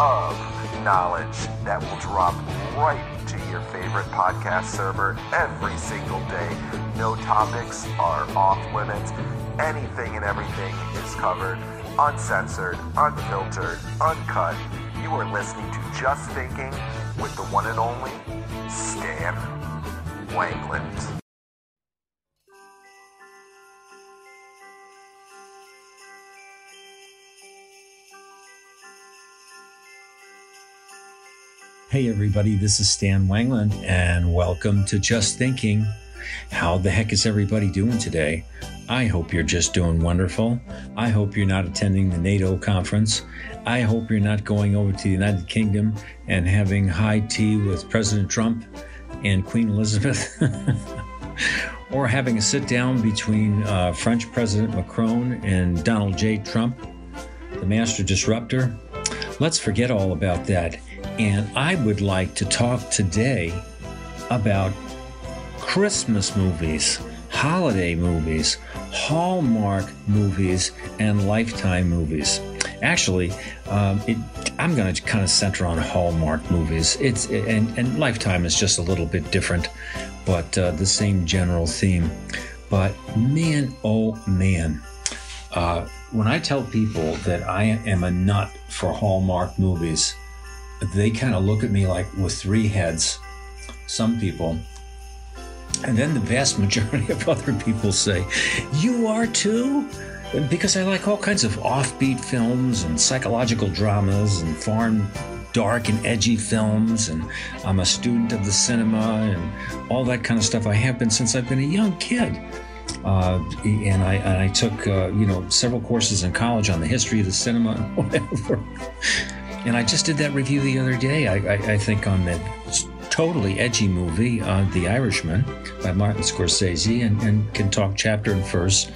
Of knowledge that will drop right to your favorite podcast server every single day. No topics are off limits. Anything and everything is covered, uncensored, unfiltered, uncut. You are listening to Just Thinking with the one and only Stan Wanglund. Hey, everybody, this is Stan Wanglund, and welcome to Just Thinking. How the heck is everybody doing today? I hope you're just doing wonderful. I hope you're not attending the NATO conference. I hope you're not going over to the United Kingdom and having high tea with President Trump and Queen Elizabeth. or having a sit down between uh, French President Macron and Donald J. Trump, the master disruptor. Let's forget all about that. And I would like to talk today about Christmas movies, holiday movies, Hallmark movies, and Lifetime movies. Actually, um, it, I'm going to kind of center on Hallmark movies. It's and, and Lifetime is just a little bit different, but uh, the same general theme. But man, oh man, uh, when I tell people that I am a nut for Hallmark movies, they kind of look at me like with three heads. Some people. And then the vast majority of other people say, You are too? Because I like all kinds of offbeat films and psychological dramas and foreign dark and edgy films. And I'm a student of the cinema and all that kind of stuff. I have been since I've been a young kid. Uh, and I I took uh, you know several courses in college on the history of the cinema and whatever. And I just did that review the other day. I, I, I think on that totally edgy movie, uh, The Irishman, by Martin Scorsese, and, and can talk chapter and verse.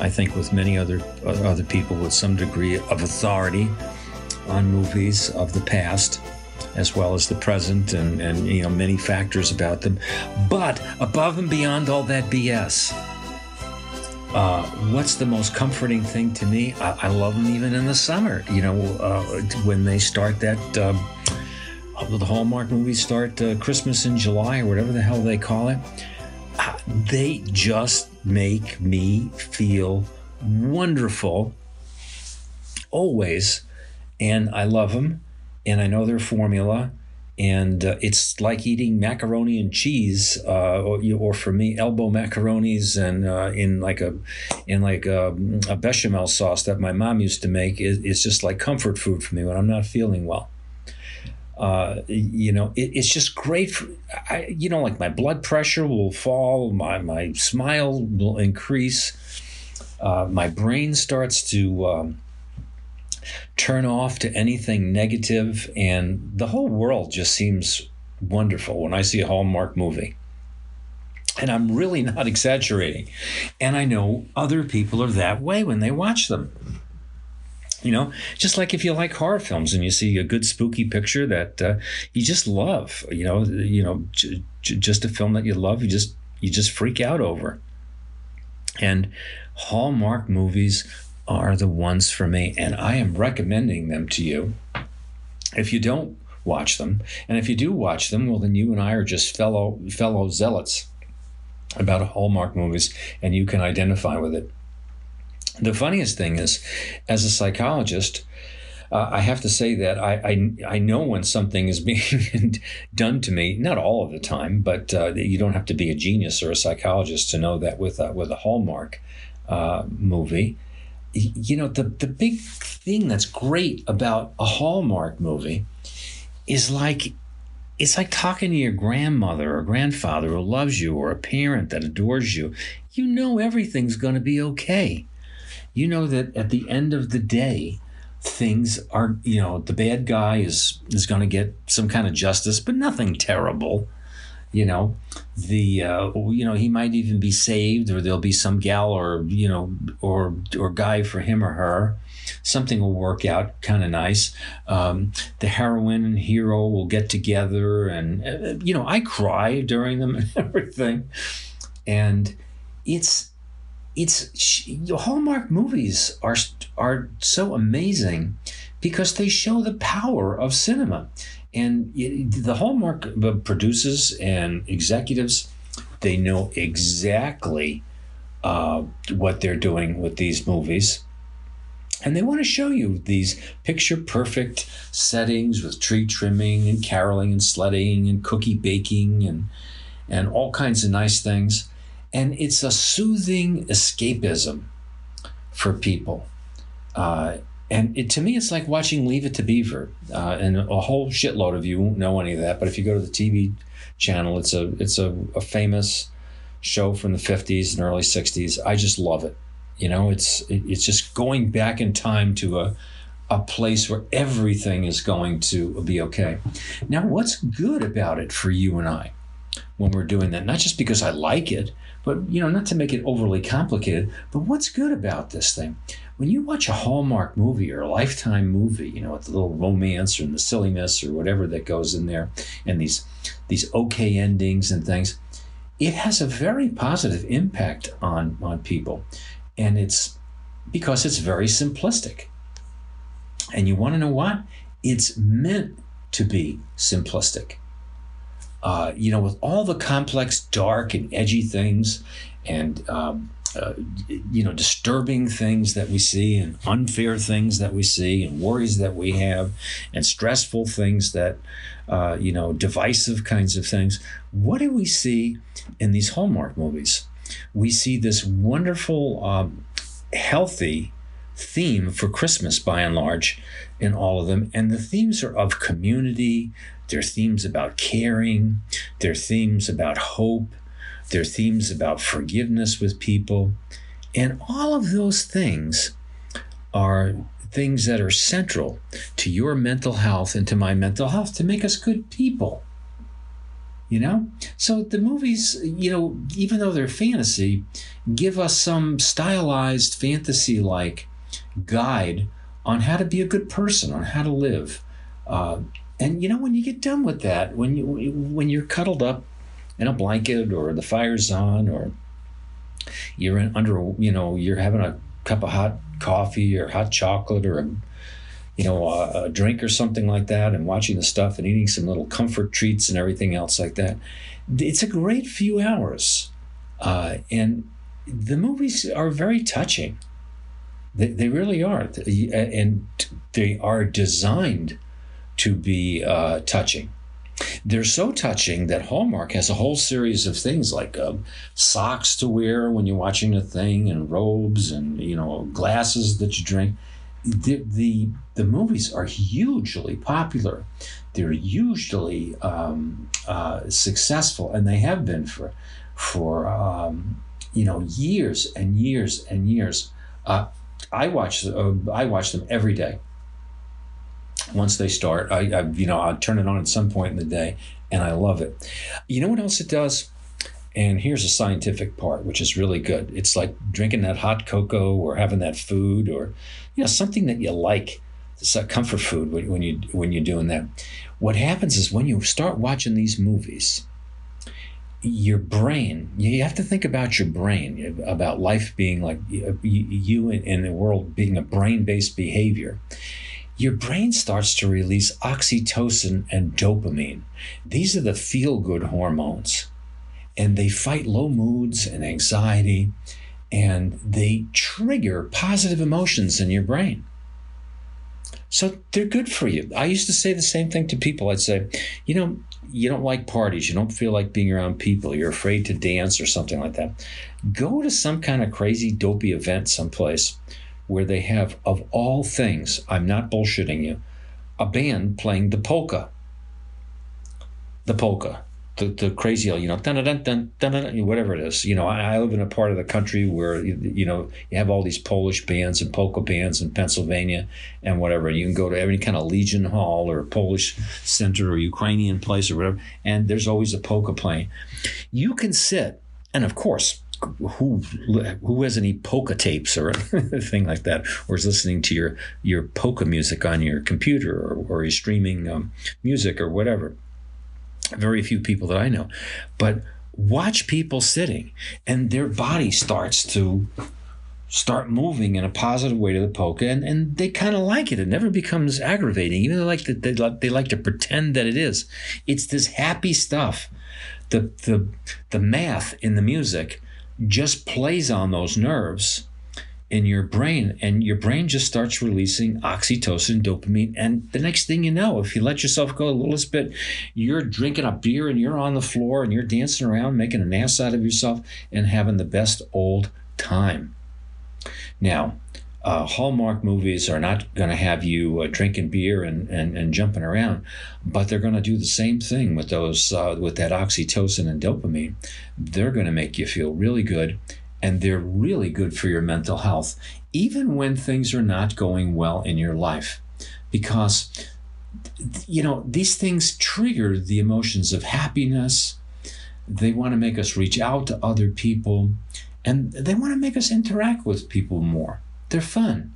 I think with many other uh, other people with some degree of authority on movies of the past as well as the present and, and you know many factors about them but above and beyond all that bs uh, what's the most comforting thing to me? I, I, love them even in the summer. You know, uh, when they start that, um, the Hallmark movies start uh, Christmas in July or whatever the hell they call it. Uh, they just make me feel wonderful always. And I love them. and I know their formula. And uh, it's like eating macaroni and cheese, uh, or, or for me, elbow macaronis and uh, in like a in like a, a bechamel sauce that my mom used to make. Is is just like comfort food for me when I'm not feeling well uh, you know, it, it's just great. For, I, you know, like my blood pressure will fall, my my smile will increase, uh, my brain starts to um, turn off to anything negative, and the whole world just seems wonderful when I see a Hallmark movie. And I'm really not exaggerating. And I know other people are that way when they watch them. You know, just like if you like horror films and you see a good spooky picture that uh, you just love, you know, you know, j- j- just a film that you love, you just you just freak out over. And Hallmark movies are the ones for me, and I am recommending them to you. If you don't watch them, and if you do watch them, well, then you and I are just fellow fellow zealots about Hallmark movies, and you can identify with it. The funniest thing is, as a psychologist, uh, I have to say that I, I I know when something is being done to me. Not all of the time, but uh, you don't have to be a genius or a psychologist to know that with a, with a Hallmark uh, movie. You know the the big thing that's great about a Hallmark movie is like it's like talking to your grandmother or grandfather who loves you or a parent that adores you. You know everything's going to be okay you know that at the end of the day things are you know the bad guy is is going to get some kind of justice but nothing terrible you know the uh, you know he might even be saved or there'll be some gal or you know or or guy for him or her. Something will work out kind of nice. Um, the heroine and hero will get together and uh, you know i cry during them and everything. And it's it's Hallmark movies are are so amazing because they show the power of cinema, and the Hallmark producers and executives they know exactly uh, what they're doing with these movies. And they want to show you these picture perfect settings with tree trimming and caroling and sledding and cookie baking and and all kinds of nice things and it's a soothing escapism for people. Uh, and it, to me, it's like watching Leave It to Beaver, uh, and a whole shitload of you won't know any of that. But if you go to the TV channel, it's a it's a, a famous show from the '50s and early '60s. I just love it. You know, it's it, it's just going back in time to a a place where everything is going to be okay. Now, what's good about it for you and I when we're doing that? Not just because I like it, but you know, not to make it overly complicated, but what's good about this thing? When you watch a Hallmark movie or a Lifetime movie, you know, with the little romance and the silliness or whatever that goes in there, and these these okay endings and things, it has a very positive impact on on people, and it's because it's very simplistic. And you want to know what? It's meant to be simplistic uh, you know, with all the complex, dark, and edgy things, and um, uh, you know, disturbing things that we see, and unfair things that we see, and worries that we have, and stressful things that, uh, you know, divisive kinds of things. What do we see in these Hallmark movies? We see this wonderful, um, healthy theme for Christmas by and large in all of them. And the themes are of community, they're themes about caring, they're themes about hope, they're themes about forgiveness with people. And all of those things are things that are central to your mental health and to my mental health to make us good people. You know? So the movies, you know, even though they're fantasy, give us some stylized fantasy like guide on how to be a good person, on how to live. Uh, and you know, when you get done with that, when you when you're cuddled up in a blanket or the fire's on or you're in under you know you're having a cup of hot coffee or hot chocolate or a you know a, a drink or something like that and watching the stuff and eating some little comfort treats and everything else like that. It's a great few hours uh, and the movies are very touching. They, they really are. And they are designed to be uh, touching. They're so touching that Hallmark has a whole series of things like uh, socks to wear when you're watching a thing, and robes, and you know glasses that you drink. The the, the movies are hugely popular. They're usually um, uh, successful, and they have been for for um, you know years and years and years. Uh, I watch uh, I watch them every day once they start. I, I, you know, I'll turn it on at some point in the day, and I love it. You know what else it does? And here's a scientific part, which is really good. It's like drinking that hot cocoa or having that food, or you know, something that you like. It's a comfort food when you when you're doing that. What happens is when you start watching these movies, your brain you have to think about your brain about life being like you in the world being a brain-based behavior your brain starts to release oxytocin and dopamine. These are the feel good hormones, and they fight low moods and anxiety, and they trigger positive emotions in your brain. So they're good for you. I used to say the same thing to people. I'd say, you know, you don't like parties, you don't feel like being around people, you're afraid to dance or something like that. Go to some kind of crazy, dopey event someplace where they have, of all things, I'm not bullshitting you, a band playing the polka. The polka. The, the crazy, you know, dun, dun, dun, dun, whatever it is. You know, I, I live in a part of the country where, you know, you have all these Polish bands and polka bands in Pennsylvania and whatever. You can go to any kind of Legion Hall or Polish center or Ukrainian place or whatever, and there's always a polka playing. You can sit, and of course, who who has any polka tapes or anything like that, or is listening to your your polka music on your computer or, or is streaming um, music or whatever. Very few people that I know, but watch people sitting and their body starts to start moving in a positive way to the polka and, and they kind of like it. It never becomes aggravating. Even though like they, they, they like to pretend that it is. It's this happy stuff. The the the math in the music just plays on those nerves in your brain and your brain just starts releasing oxytocin dopamine and the next thing you know if you let yourself go a little bit you're drinking a beer and you're on the floor and you're dancing around making an ass out of yourself and having the best old time. Now uh, Hallmark movies are not going to have you uh, drinking beer and, and, and jumping around, but they're going to do the same thing with those uh, with that oxytocin and dopamine. They're going to make you feel really good, and they're really good for your mental health, even when things are not going well in your life, because you know these things trigger the emotions of happiness. They want to make us reach out to other people, and they want to make us interact with people more they're fun.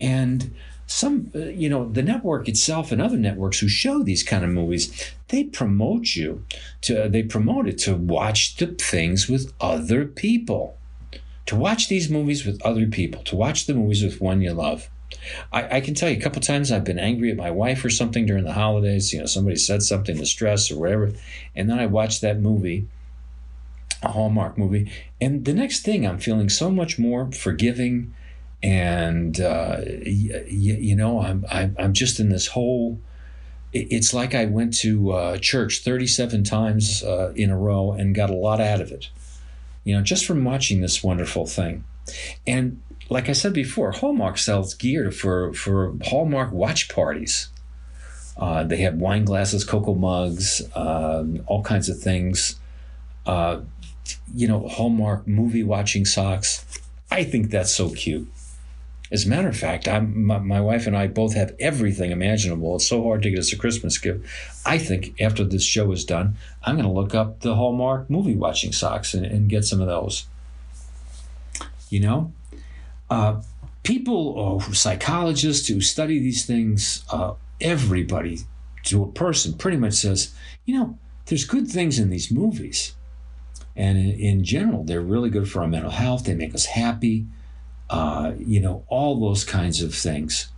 And some, uh, you know, the network itself and other networks who show these kind of movies, they promote you to, they promote it to watch the things with other people, to watch these movies with other people, to watch the movies with one you love. I, I, can tell you a couple times I've been angry at my wife or something during the holidays. You know, somebody said something to stress or whatever, and then I watched that movie, a Hallmark movie, and the next thing I'm feeling so much more forgiving and uh, y- you know I'm, I'm just in this whole it's like i went to uh, church 37 times uh, in a row and got a lot out of it you know just from watching this wonderful thing. And like i said before hallmark sells gear for for hallmark watch parties. Uh, they have wine glasses cocoa mugs um, all kinds of things. Uh, you know hallmark movie watching socks. I think that's so cute as a matter of fact, I'm, my, my, wife and I both have everything imaginable. It's so hard to get us a Christmas gift. I think after this show is done, I'm going to look up the Hallmark movie watching socks and, and get some of those. You know, uh, people or psychologists who study these things, uh, everybody to a person pretty much says, you know, there's good things in these movies. And in, in general, they're really good for our mental health. They make us happy uh, you know, all those kinds of things.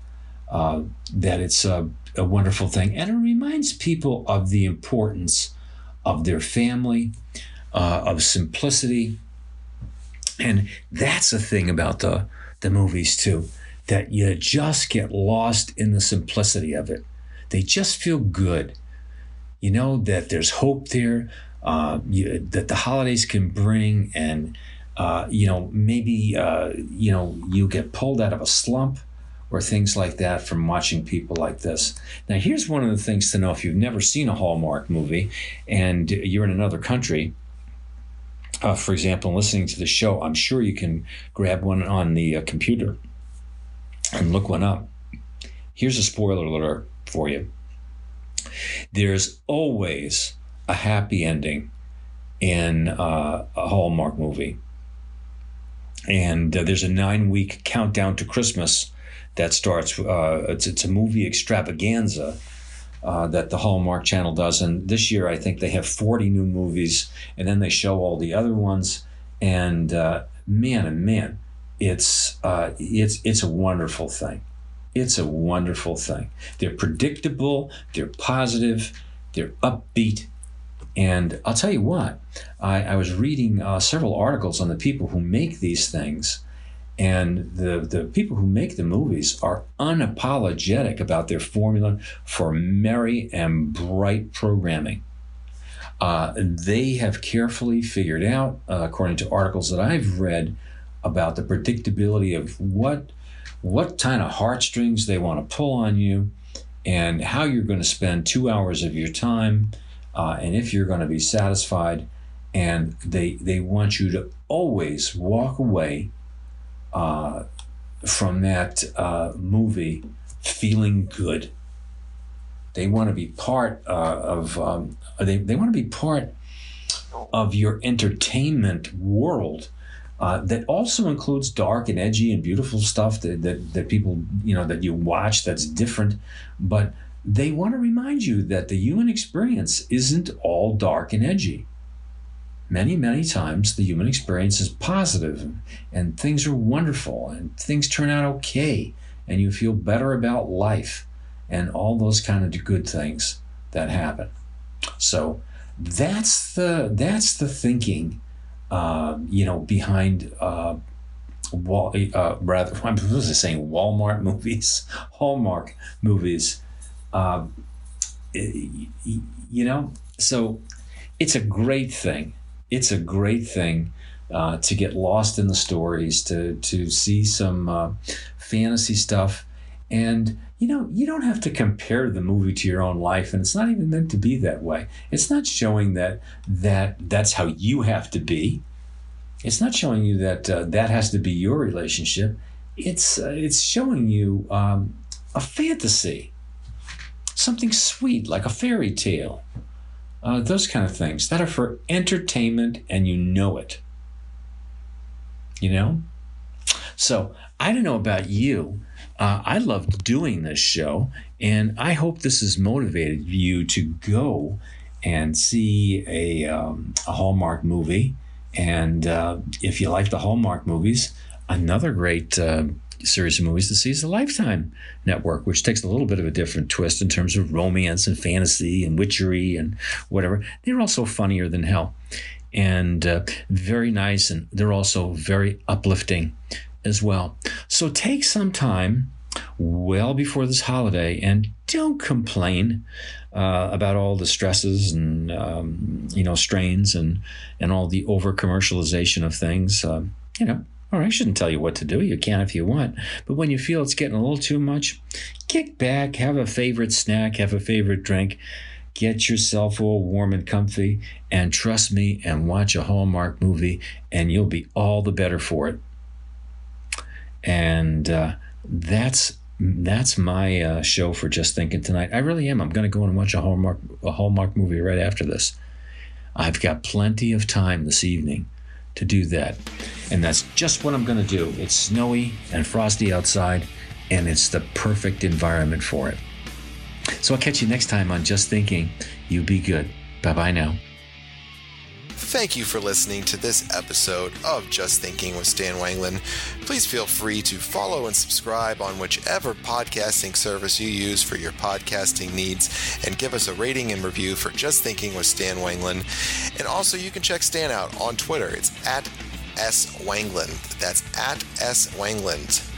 Uh, that it's a, a, wonderful thing. And it reminds people of the importance of their family, uh, of simplicity. And that's the thing about the, the movies, too, that you just get lost in the simplicity of it. they just feel good. You know that there's hope there, uh, you, that the holidays can bring, and uh, you know maybe uh, you know you get pulled out of a slump or things like that from watching people like this. Now, here's one of the things to know if you've never seen a Hallmark movie and you're in another country. Uh, for example, listening to the show, I'm sure you can grab one on the uh, computer and look one up. Here's a spoiler alert for you there's always a happy ending in uh, a Hallmark movie. And uh, there's a nine week countdown to Christmas that starts. Uh, it's, it's a movie extravaganza uh, that the Hallmark Channel does. And this year, I think they have 40 new movies, and then they show all the other ones. And uh, man, and man, it's uh, it's it's a wonderful thing. It's a wonderful thing. They're predictable. They're positive. They're upbeat. And I'll tell you what, I, I was reading uh, several articles on the people who make these things and the, the people who make the movies are unapologetic about their formula for merry and bright programming. Uh, they have carefully figured out, uh, according to articles that I've read, about the predictability of what what kind of heartstrings they want to pull on you, and how you're going to spend two hours of your time, uh, and if you're going to be satisfied. And they they want you to always walk away uh, from that uh, movie feeling good. They want to be part uh, of um, they, they want to be part of your entertainment world uh, that also includes dark and edgy and beautiful stuff that, that, that people you know that you watch that's different but they want to remind you that the human experience isn't all dark and edgy many, many times the human experience is positive and, things are wonderful and things turn out okay and you feel better about life and all those kind of good things that happen. So that's the that's the thinking, uh, you know, behind uh, Wall, uh, rather I'm supposed saying Walmart movies, Hallmark movies. Uh, you know, so it's a great thing it's a great thing uh, to get lost in the stories, to to see some uh, fantasy stuff, and you know you don't have to compare the movie to your own life, and it's not even meant to be that way. It's not showing that that that's how you have to be. It's not showing you that uh, that has to be your relationship. It's uh, it's showing you um, a fantasy, something sweet like a fairy tale uh, those kind of things that are for entertainment and you know it. You know? So I don't know about you. Uh, I loved doing this show, and I hope this has motivated you to go and see a, um, a Hallmark movie. And uh, if you like the Hallmark movies, another great uh, series of movies to see is the Lifetime Network, which takes a little bit of a different twist in terms of romance and fantasy and witchery and whatever. They're also funnier than hell and uh, very nice, and they're also very uplifting as well. So take some time well before this holiday and don't complain uh, about all the stresses and um, you know strains and and all the over commercialization of things. Uh, you know, or I shouldn't tell you what to do. You can if you want. But when you feel it's getting a little too much, kick back, have a favorite snack, have a favorite drink, get yourself all warm and comfy, and trust me and watch a Hallmark movie, and you'll be all the better for it. And uh, that's that's my uh, show for just thinking tonight. I really am. I'm going to go and watch a Hallmark a Hallmark movie right after this. I've got plenty of time this evening to do that. And that's just what I'm going to do. It's snowy and frosty outside, and it's the perfect environment for it. So I'll catch you next time on Just Thinking. You be good. Bye bye now. Thank you for listening to this episode of Just Thinking with Stan Wanglund. Please feel free to follow and subscribe on whichever podcasting service you use for your podcasting needs and give us a rating and review for Just Thinking with Stan Wanglund. And also, you can check Stan out on Twitter. It's at S. Wanglund. That's at S. Wanglund.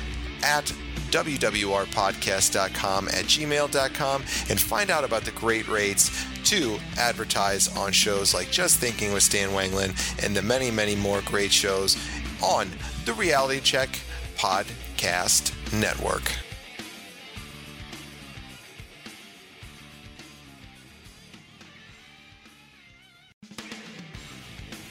at wwrpodcast.com at gmail.com and find out about the great rates to advertise on shows like Just Thinking with Stan Wanglund and the many, many more great shows on the Reality Check Podcast Network.